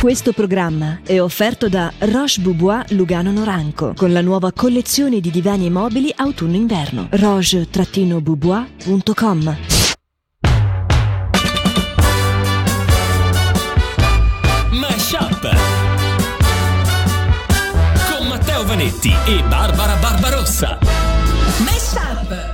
Questo programma è offerto da Roche Boubois Lugano Noranco con la nuova collezione di divani e mobili autunno-inverno. roche-boubois.com Mashup con Matteo Vanetti e Barbara Barbarossa.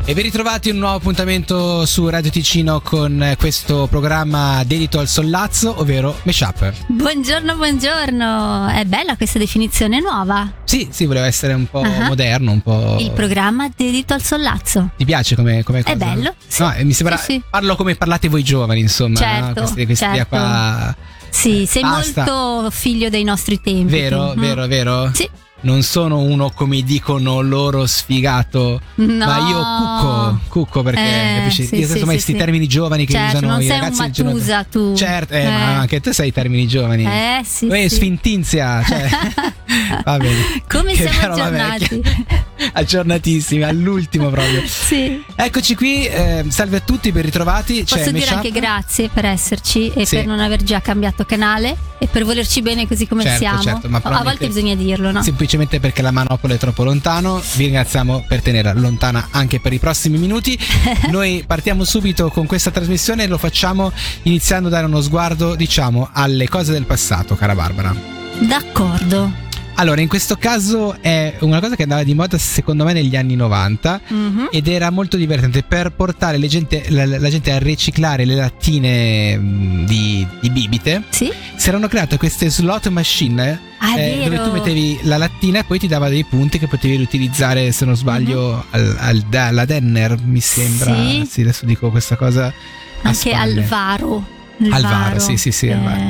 E ben ritrovati un nuovo appuntamento su Radio Ticino con questo programma dedito al sollazzo, ovvero Meshup. Buongiorno, buongiorno. È bella questa definizione nuova. Sì, sì, voleva essere un po' Ah. moderno, un po'. Il programma dedito al sollazzo. Ti piace come, come È cosa? bello, sì. No, eh, mi sembra. Sì, sì. Parlo come parlate voi giovani, insomma. Certo, no? Questi certo. qua. Sì, sei Basta. molto figlio dei nostri tempi. Vero, tu. Mm. vero, vero? Sì. Non sono uno come dicono loro sfigato, No. ma io cucco, cucco perché Eh, capisci? sì, io sì, sì, questi sì. termini giovani che Certo, usano non i sei ragazzi un Matusa tu. Certo, eh, Eh. ma anche te sai i termini giovani. Eh, sì, Uè, sì. sfintinzia, cioè, va bene. Come Che siamo aggiornati? Aggiornatissimi, all'ultimo proprio. Sì. Eccoci qui, eh, salve a tutti, ben ritrovati. Posso C'è dire Meshup. anche grazie per esserci e Sì. per non aver già cambiato canale e per volerci bene così come Certo, siamo. certo, ma a volte bisogna dirlo, no? Semplicemente perché la manopola è troppo lontano. Vi ringraziamo per tenerla lontana anche per i prossimi minuti. Noi partiamo subito con questa trasmissione e lo facciamo iniziando a dare uno sguardo, diciamo, alle cose del passato, cara Barbara. D'accordo. Allora, in questo caso è una cosa che andava di moda secondo me negli anni 90 Mhm. ed era molto divertente per portare gente- la, la gente a riciclare le lattine mh, di, di bibite. Sì? Si erano create queste slot machine Ah, eh, dove tu mettevi la lattina e poi ti dava dei punti che potevi riutilizzare, se non sbaglio, al, al- alla Denner, mi sembra. Sì. adesso dico questa cosa. Anche spalle. Al varo. Il Al varo, sì, sì, sì, al varo.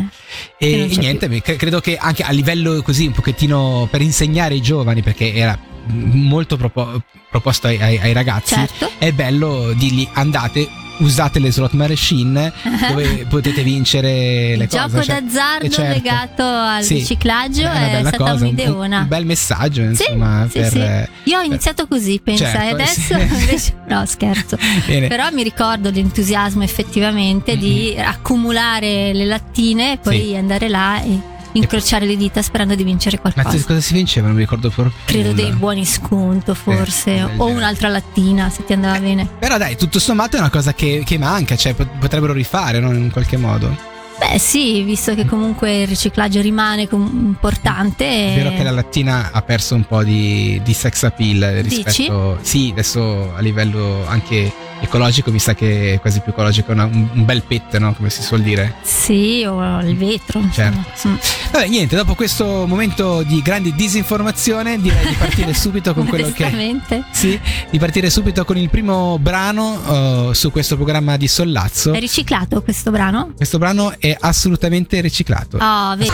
Eh, E, non e niente, cre- credo che anche a livello così un pochettino per insegnare ai giovani, perché era molto propo- proposto ai, ai- ai ragazzi, Certo. è bello dirgli andate, usate le slot machine dove potete vincere le Il cose. gioco cioè- d'azzardo eh, certo. legato al Sì, riciclaggio è è, stata cosa, un- un'ideona. Un, bel messaggio, insomma, sì, per, sì. eh, Io ho iniziato così, pensa, Certo, e adesso invece no, scherzo. Bene. Però mi ricordo l'entusiasmo effettivamente di accumulare le lattine e poi andare là e incrociare le dita sperando di vincere Ma qualcosa. cosa si vinceva? Non mi ricordo proprio. Credo nulla. dei buoni sconto forse, del o un'altra lattina se ti andava bene. Però dai, tutto sommato è una cosa che, che manca, cioè pot- potrebbero rifare no? in qualche modo. Beh sì, visto che comunque il riciclaggio rimane importante. È vero che la lattina ha perso un po' di, di sex appeal rispetto. Sì, adesso a livello anche ecologico mi sa che è quasi più ecologico una- un, bel pet, no? Come si suol dire. Sì, o il vetro. Certo, sì. Mm. Vabbè, niente, dopo questo momento di grande disinformazione, direi di partire subito con quello che. Sì, di partire subito con il primo brano eh, su questo programma di Sollazzo. È riciclato questo brano? Questo brano è assolutamente riciclato. Oh, vedi.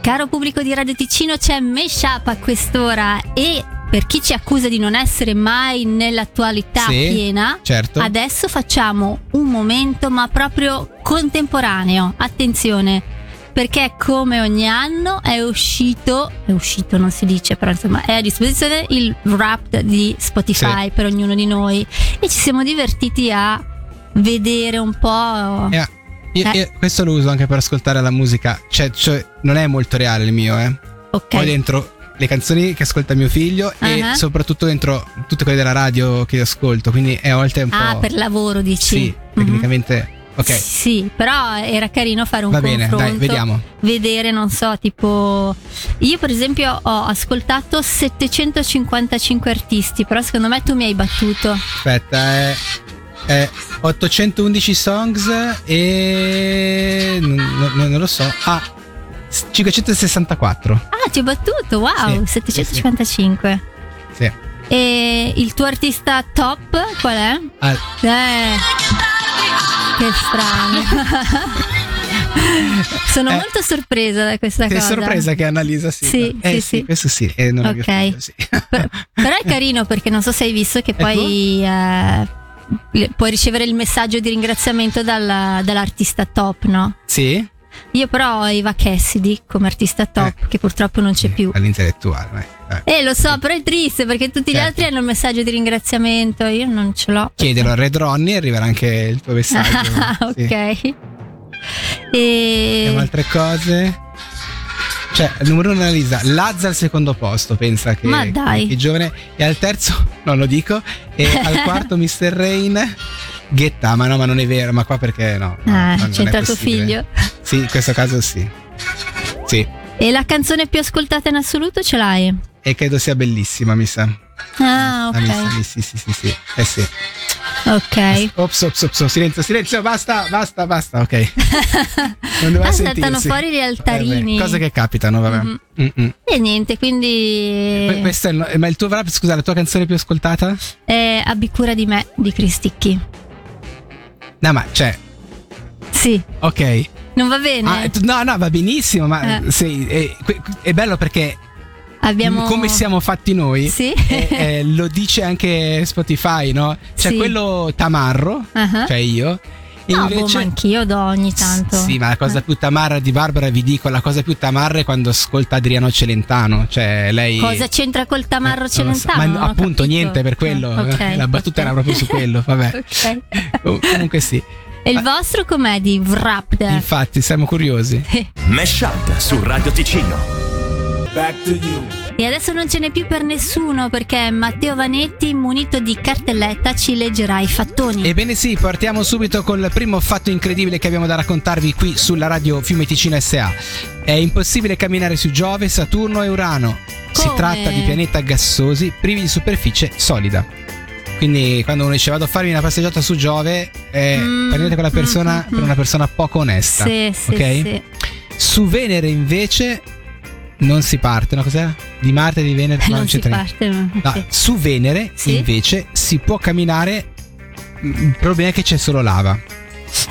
Caro pubblico di Radio Ticino, c'è Meshup a quest'ora e per chi ci accusa di non essere mai nell'attualità Sì, piena, certo. adesso facciamo un momento ma proprio contemporaneo. Attenzione, perché come ogni anno è uscito, è uscito non si dice, però insomma è a disposizione il Wrapped di Spotify Sì. per ognuno di noi e ci siamo divertiti a vedere un po'... Eh, io- Eh. io questo lo uso anche per ascoltare la musica. Cioè, cioè, non è molto reale il mio, eh. Ok. Poi dentro le canzoni che ascolta mio figlio e Ah. soprattutto dentro tutte quelle della radio che ascolto. Quindi è a volte un Ah, po'. per lavoro dici? Sì, Mhm. tecnicamente. Ok. Sì, però era carino fare un Va bene, confronto. dai, vediamo. Vedere, non so, tipo. Io, per esempio, ho ascoltato 755 artisti, però secondo me tu mi hai battuto. Aspetta, è, è 811 songs e. Non, non- non lo so. Ah, 564. Ah, ti ho battuto, wow, Sì, 755. Sì. E il tuo artista top qual è? Ah, Eh. Che strano. Sono Eh. molto sorpresa da questa sei cosa. sorpresa che Annalisa sì. Sì, eh, sì, sì. Questo sì, eh, Ok. piaciuto, sì. Per- però è carino perché non so se hai visto che poi eh, puoi ricevere il messaggio di ringraziamento dalla- dall'artista top, no? sì? Io però ho Eva Cassidy come artista top, che purtroppo non c'è più. All'intellettuale, vai. Eh, lo so, però è triste perché tutti gli Certo. altri hanno il messaggio di ringraziamento, io non ce l'ho. Chiedelo a Red Ronnie e arriverà anche il tuo messaggio. Ah, sì. ok. E E altre cose? Cioè, il numero uno Annalisa, Lazza al secondo posto, pensa che, Ma dai. è giovane. E al terzo, non lo dico, e al quarto Mr. Rain, Ghetta, ma no, ma non è vero, ma qua perché no? no, Ah, non c'entra tuo figlio. Sì, in questo caso sì. Sì, E la canzone più ascoltata in assoluto ce l'hai? e credo sia bellissima, mi sa. Ah, Ah, mi sa, ok. sì, sì, sì, sì, sì. Eh sì. Ok. Ops, ops, ops, silenzio, silenzio, basta, basta, basta, ok. Non doveva Ah, saltano fuori gli altarini. Eh cose che capitano, vabbè. Mhm. Mm-mm. E niente, quindi Questo è il, ma il tuo rap, scusa, la tua canzone più ascoltata? eh, abbi cura di me di Cristicchi. No, ma cioè, Sì, ok. Non va bene? Ah, no, no, va benissimo, ma Eh. sì, è, è bello perché Abbiamo come siamo fatti noi, Sì. eh, eh, lo dice anche Spotify, no? C'è Sì. quello tamarro, Ah. cioè io. E No, boh, invece ma anch'io do ogni tanto. Sì, ma la cosa Eh. più tamarra di Barbara, vi dico, la cosa più tamarra è quando ascolta Adriano Celentano. Cioè, lei. Cosa c'entra col tamarro Eh, lo so. celentano? Ma appunto, capito. niente per quello. Ah, ok, la battuta ok. era proprio su quello. Vabbè. Ok. Comunque sì. E il Ah. vostro com'è di Wrapped? Infatti, siamo curiosi. Mesh Up su Radio Ticino. E adesso non ce n'è più per nessuno perché Matteo Vanetti, munito di cartelletta, ci leggerà i fattoni. Ebbene sì, partiamo subito col primo fatto incredibile che abbiamo da raccontarvi qui sulla radio Fiume Ticino SA. È impossibile camminare su Giove, Saturno e Urano. Si Come? tratta di pianeti gassosi privi di superficie solida. Quindi quando uno dice vado a farmi una passeggiata su Giove, eh, Mm, prendete quella persona mm, mm, per una persona poco onesta. Sì, sì, ok? sì. Su Venere invece non si parte, no? Cos'era? Di Marte, di Venere? No, non si parte. no, No, ok. su Venere Sì. invece si può camminare. mm, Il problema è che c'è solo lava.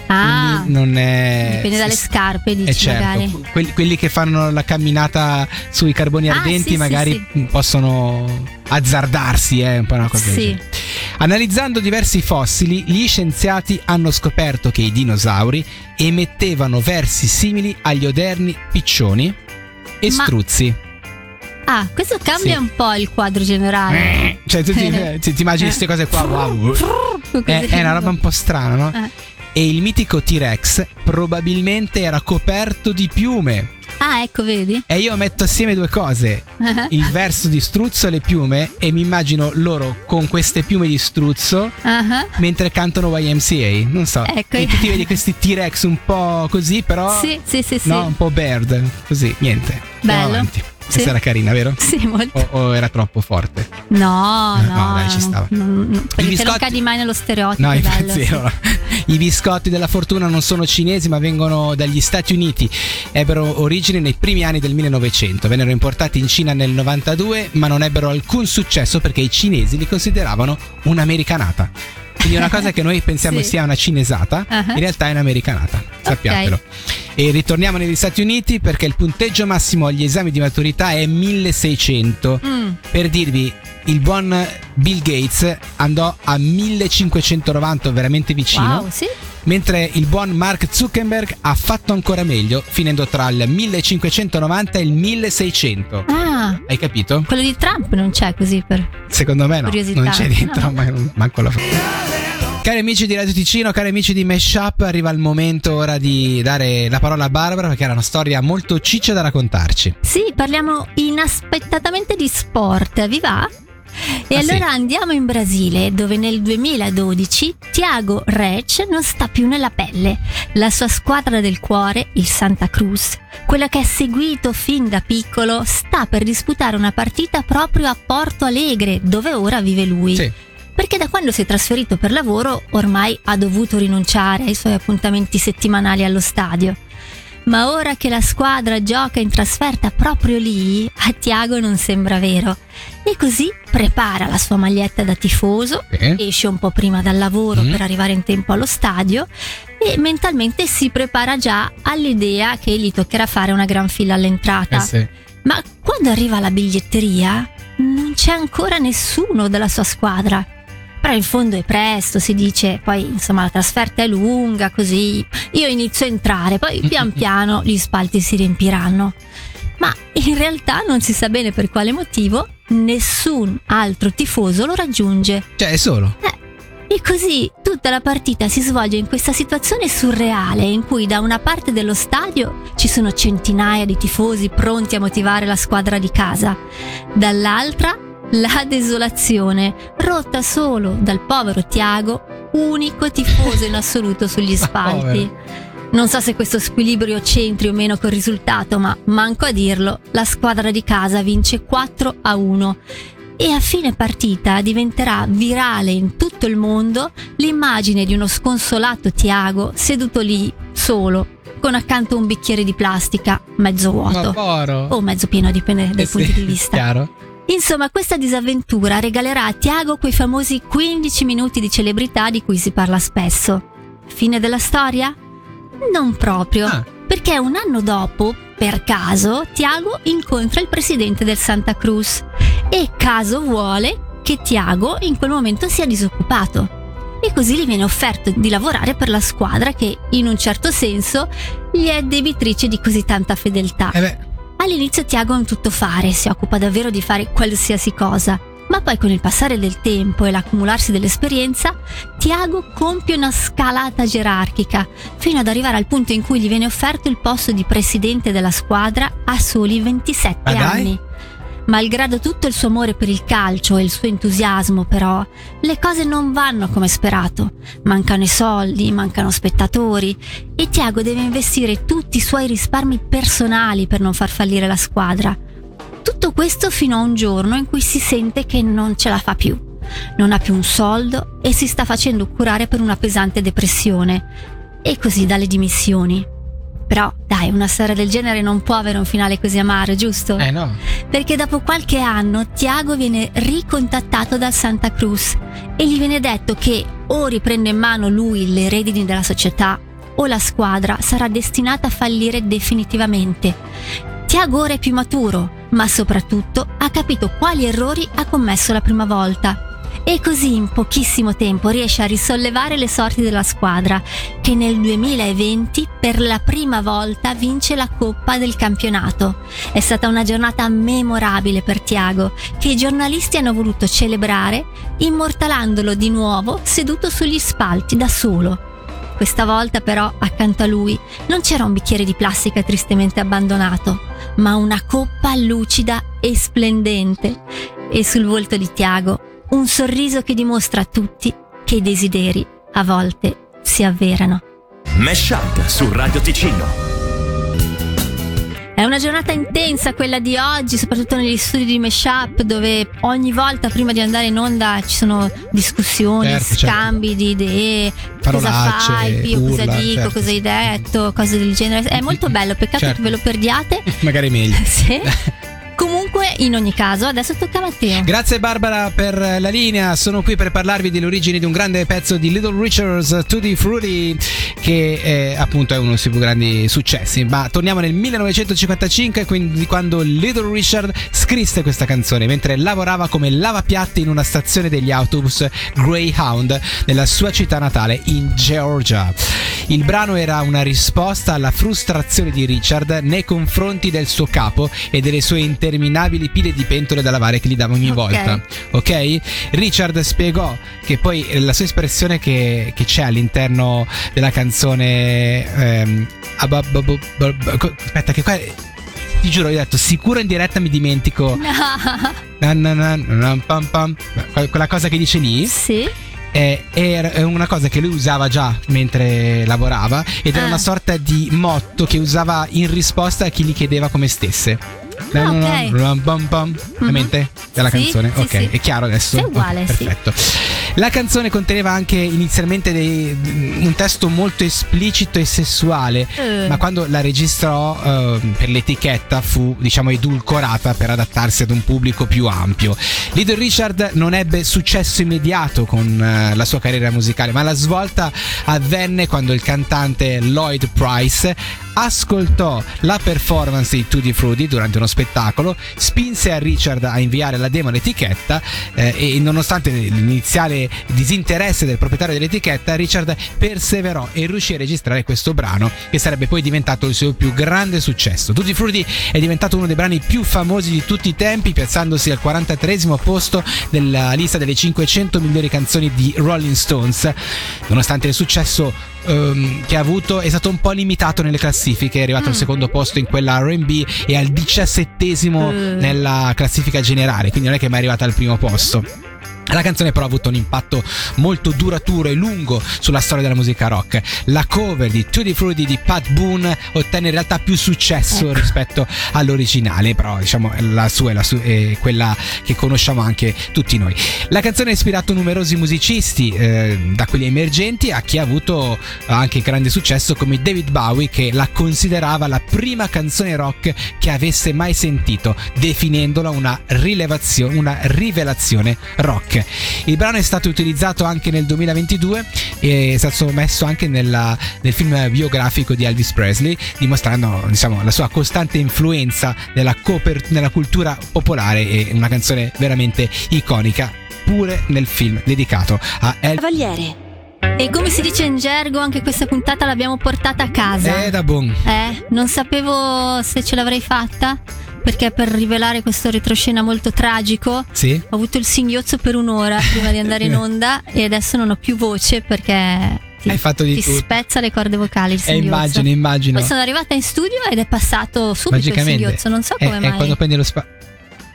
Ah, non è. dipende dalle scarpe, dici eh certo, magari. quelli, quelli che fanno la camminata sui carboni Ah, ardenti sì, sì, magari possono azzardarsi, è un po' una cosa Sì. Analizzando diversi fossili, gli scienziati hanno scoperto che i dinosauri emettevano versi simili agli odierni piccioni e Ma- struzzi. Ah, questo cambia Sì. un po' il quadro generale. Cioè, tu ti, ti- ti immagini queste cose qua? Wow. È, è una roba un po' strana, no? Eh. E il mitico T-Rex probabilmente era coperto di piume. Ah, ecco, vedi? E io metto assieme due cose: il verso di struzzo e le piume, e mi immagino loro con queste piume di struzzo Ah, mentre cantano YMCA. Non so. Ecco. e tu ti vedi questi T-Rex un po' così, però. Sì, sì, sì, sì. No, un po' bird. Così, niente. Andiamo Bello. avanti. Sì. Questa era carina, vero? Sì, molto. O, o era troppo forte? No, Eh, no, no, dai, ci non- stava. non- non- perché biscotti- non cadi mai nello stereotipo. No, bello, sì. no. i biscotti della fortuna non sono cinesi ma vengono dagli Stati Uniti. Ebbero origine nei primi anni del 1900. Vennero importati in Cina nel 92 ma non ebbero alcun successo perché i cinesi li consideravano un'americanata. Quindi una cosa che noi pensiamo Sì. sia una cinesata, Ah. in realtà è un'americanata, sappiatelo. E ritorniamo negli Stati Uniti perché il punteggio massimo agli esami di maturità è 1600. Mm, Per dirvi, il buon Bill Gates andò a 1590, veramente vicino, wow, sì. Mentre il buon Mark Zuckerberg ha fatto ancora meglio, finendo tra il 1590 e il 1600. Ah, Hai capito? quello di Trump non c'è così per. Secondo me no, Curiosità. non c'è dentro, ma manco la fa. Cari amici di Radio Ticino, cari amici di Meshup, arriva il momento ora di dare la parola a Barbara perché era una storia molto ciccia da raccontarci. Sì, parliamo inaspettatamente di sport, vi va? E Ah, sì. allora andiamo in Brasile, dove nel 2012 Thiago Rech non sta più nella pelle. La sua squadra del cuore, il Santa Cruz, quella che ha seguito fin da piccolo, sta per disputare una partita proprio a Porto Alegre, dove ora vive lui. Sì. Perché da quando si è trasferito per lavoro ormai ha dovuto rinunciare ai suoi appuntamenti settimanali allo stadio. Ma ora che la squadra gioca in trasferta proprio lì, a Tiago non sembra vero. E così prepara la sua maglietta da tifoso, Sì. esce un po' prima dal lavoro Mm. per arrivare in tempo allo stadio e mentalmente si prepara già all'idea che gli toccherà fare una gran fila all'entrata. Eh sì. Ma quando arriva alla biglietteria non c'è ancora nessuno della sua squadra. Però in fondo è presto, si dice, poi insomma la trasferta è lunga, così io inizio a entrare, poi pian piano gli spalti si riempiranno. Ma in realtà non si sa bene per quale motivo nessun altro tifoso lo raggiunge. Cioè, è solo. E così tutta la partita si svolge in questa situazione surreale in cui da una parte dello stadio ci sono centinaia di tifosi pronti a motivare la squadra di casa, dall'altra la desolazione, rotta solo dal povero Tiago, unico tifoso in assoluto sugli spalti. Non so se questo squilibrio c'entri o meno col risultato, ma manco a dirlo, la squadra di casa vince 4 a 1 e a fine partita diventerà virale in tutto il mondo l'immagine di uno sconsolato Tiago seduto lì solo con accanto un bicchiere di plastica mezzo vuoto o mezzo pieno dipende dai Eh punti sì, di vista. Chiaro? Insomma, questa disavventura regalerà a Tiago quei famosi 15 minuti di celebrità di cui si parla spesso. Fine della storia? Non proprio, Ah. perché un anno dopo, per caso, Tiago incontra il presidente del Santa Cruz e caso vuole che Tiago in quel momento sia disoccupato. E così gli viene offerto di lavorare per la squadra che, in un certo senso, gli è debitrice di così tanta fedeltà. Eh All'inizio Tiago è un tuttofare, si occupa davvero di fare qualsiasi cosa, ma poi con il passare del tempo e l'accumularsi dell'esperienza, Tiago compie una scalata gerarchica, fino ad arrivare al punto in cui gli viene offerto il posto di presidente della squadra a soli 27 Ma dai. Malgrado tutto il suo amore per il calcio e il suo entusiasmo, però, le cose non vanno come sperato. Mancano i soldi, mancano spettatori e Tiago deve investire tutti i suoi risparmi personali per non far fallire la squadra. Tutto questo fino a un giorno in cui si sente che non ce la fa più. Non ha più un soldo e si sta facendo curare per una pesante depressione. E così dalle dimissioni. Però, dai, una storia del genere non può avere un finale così amaro, giusto? eh no. Perché dopo qualche anno Tiago viene ricontattato dal Santa Cruz e gli viene detto che o riprende in mano lui le redini della società o la squadra sarà destinata a fallire definitivamente. Tiago ora è più maturo, ma soprattutto ha capito quali errori ha commesso la prima volta. E così in pochissimo tempo riesce a risollevare le sorti della squadra, che nel 2020 per la prima volta vince la Coppa del campionato. È stata una giornata memorabile per Tiago, che i giornalisti hanno voluto celebrare, immortalandolo di nuovo seduto sugli spalti da solo. Questa volta però accanto a lui non c'era un bicchiere di plastica tristemente abbandonato, ma una coppa lucida e splendente. E sul volto di Tiago un sorriso che dimostra a tutti che i desideri a volte si avverano. Mesh Up su Radio Ticino. È una giornata intensa quella di oggi, soprattutto negli studi di Meshup, dove ogni volta prima di andare in onda ci sono discussioni, Certo, certo. scambi di idee, cosa fai, io cosa dico, certo, cosa hai detto, cose del genere. È molto bello, peccato Certo. che ve lo perdiate. Magari meglio. Sì. Comunque, in ogni caso, adesso tocca a Matteo. Grazie Barbara per la linea, sono qui per parlarvi delle origini di un grande pezzo di Little Richards, Tutti Frutti, che eh, appunto è uno dei suoi più grandi successi. Ma torniamo nel 1955, quindi quando Little Richard scrisse questa canzone mentre lavorava come lavapiatti in una stazione degli autobus Greyhound nella sua città natale in Georgia. Il brano era una risposta alla frustrazione di Richard nei confronti del suo capo e delle sue interminabili pile di pentole da lavare che gli dava ogni Ok. volta. Ok? Richard spiegò che poi la sua espressione che, che c'è all'interno della canzone. ehm, aspetta, che qua. Ti giuro, io ho detto sicuro in diretta mi dimentico. Na na na na pam pam. Que- Quella cosa che dice lì sì. era- è una cosa che lui usava già mentre lavorava ed era Ah. una sorta di motto che usava in risposta a chi gli chiedeva come stesse. Ah, ok. Ram, pam, pam. Mhm. Mente? Della Sì, canzone? sì, ok, sì. è chiaro adesso? È uguale, Ok, sì. perfetto. La canzone conteneva anche inizialmente dei- un testo molto esplicito e sessuale, Eh. ma quando la registrò eh, per l'etichetta fu, diciamo, edulcorata per adattarsi ad un pubblico più ampio. Little Richard non ebbe successo immediato con eh, la sua carriera musicale, ma la svolta avvenne quando il cantante Lloyd Price ascoltò la performance di Tutti Frutti durante uno spettacolo, spinse a Richard a inviare la demo all'etichetta eh, e nonostante l'iniziale disinteresse del proprietario dell'etichetta, Richard perseverò e riuscì a registrare questo brano che sarebbe poi diventato il suo più grande successo. Tutti Frutti è diventato uno dei brani più famosi di tutti i tempi, piazzandosi al 43 posto della lista delle 500 migliori canzoni di Rolling Stones. Nonostante il successo ehm, che ha avuto è stato un po' limitato nelle classifiche, è arrivato al secondo posto in quella RB e al diciassettesimo Mm. nella classifica generale, quindi non è che è mai arrivata al primo posto. La canzone però ha avuto un impatto molto duraturo e lungo sulla storia della musica rock. La cover di Tutti Frutti di Pat Boone ottenne in realtà più successo rispetto all'originale, però diciamo la sua è, la su- è quella che conosciamo anche tutti noi. La canzone ha ispirato numerosi musicisti, eh, da quelli emergenti a chi ha avuto anche grande successo come David Bowie che la considerava la prima canzone rock che avesse mai sentito, definendola una rilevazione, una rivelazione rock. Il brano è stato utilizzato anche nel 2022 e è stato messo anche nella- nel film biografico di Elvis Presley, dimostrando diciamo, la sua costante influenza nella, coper- nella cultura popolare e una canzone veramente iconica, pure nel film dedicato a Elvis. Cavaliere. E come si dice in gergo, anche questa puntata l'abbiamo portata a casa. Eh, da buon. Eh, non sapevo se ce l'avrei fatta. Perché per rivelare questo retroscena molto tragico Sì? ho avuto il singhiozzo per un'ora prima di andare in onda e adesso non ho più voce perché ti, Hai fatto di ti tutto. spezza le corde vocali il Eh, singhiozzo. immagino, immagino. Poi sono arrivata in studio ed è passato subito il singhiozzo, non so Eh, come eh, mai. quando prendi lo spazio.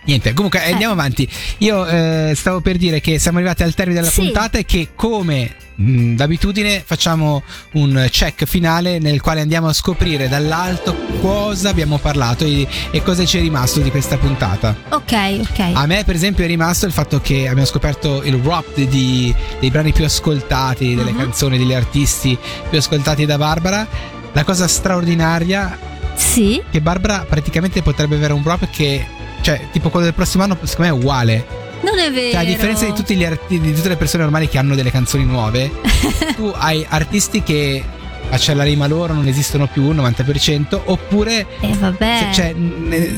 Niente, comunque eh, andiamo avanti. Io eh, stavo per dire che siamo arrivati al termine della Sì. puntata e che come mh, d'abitudine facciamo un check finale nel quale andiamo a scoprire dall'alto cosa abbiamo parlato e, e cosa ci è rimasto di questa puntata. Ok, ok. A me, per esempio, è rimasto il fatto che abbiamo scoperto il rap di- dei brani più ascoltati, delle Mhm. canzoni, degli artisti più ascoltati da Barbara. La cosa straordinaria Sì, che Barbara praticamente potrebbe avere un rap che, cioè, tipo quello del prossimo anno, secondo me è uguale. non è vero. Cioè, a differenza di, tutti gli arti- di tutte le persone normali che hanno delle canzoni nuove, tu hai artisti che a la rima loro non esistono più, 90%, oppure, Eh vabbè. se- cioè,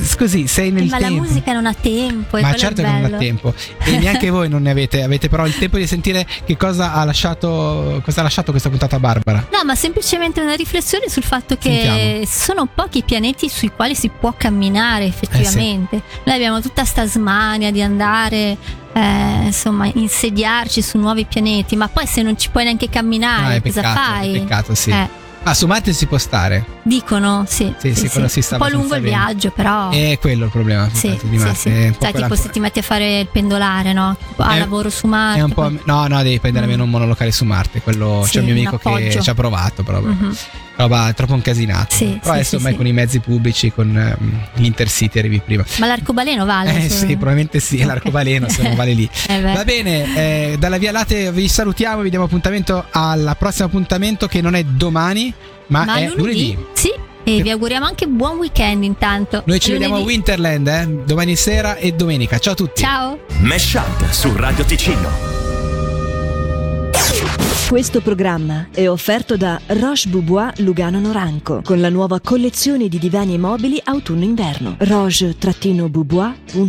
scusi, sei nel ma la tempo. musica non ha tempo. Ma certo che non ha tempo e neanche voi non ne avete, avete però il tempo di sentire che cosa ha lasciato, cosa ha lasciato questa puntata Barbara. No, ma semplicemente una riflessione sul fatto che Sentiamo. sono pochi i pianeti sui quali si può camminare effettivamente. Noi abbiamo tutta sta smania di andare, eh, insomma, insediarci su nuovi pianeti, ma poi se non ci puoi neanche camminare, Ah, è cosa peccato, fai? peccato, sì. Eh, Ma su Marte si può stare. dicono, sì. Sì, sì, quello si sta Un po' lungo il bene. viaggio, però. È quello il problema Sì, di sì, Marte. sì. è un po' Sai, quella- tipo se ti metti a fare il pendolare, no? A È- lavoro su Marte. È un po'. poi- No, no, devi prendere Mm. almeno un monolocale su Marte. Quello Sì, c'è un mio un amico che appoggio. ci ha provato, vabbè, Mhm. Roba troppo incasinato. Sì, però sì, adesso sì, ormai sì. con i mezzi pubblici, con ehm, gli intercity arrivi prima. Ma l'arcobaleno vale? Eh sì, probabilmente sì, Ok. l'arcobaleno se non vale lì. Eh. Va bene, eh, dalla Via Late vi salutiamo, vi diamo appuntamento al prossimo appuntamento che non è domani, ma, Ma è lunedì. Sì, e vi auguriamo anche buon weekend intanto. Noi ci vediamo a Lunedì. Winterland, eh, domani sera e domenica. Ciao a tutti. Ciao. Mesh Up su Radio Ticino. Questo programma è offerto da Roche Boubois Lugano Noranco con la nuova collezione di divani e mobili autunno-inverno. roche-boubois.com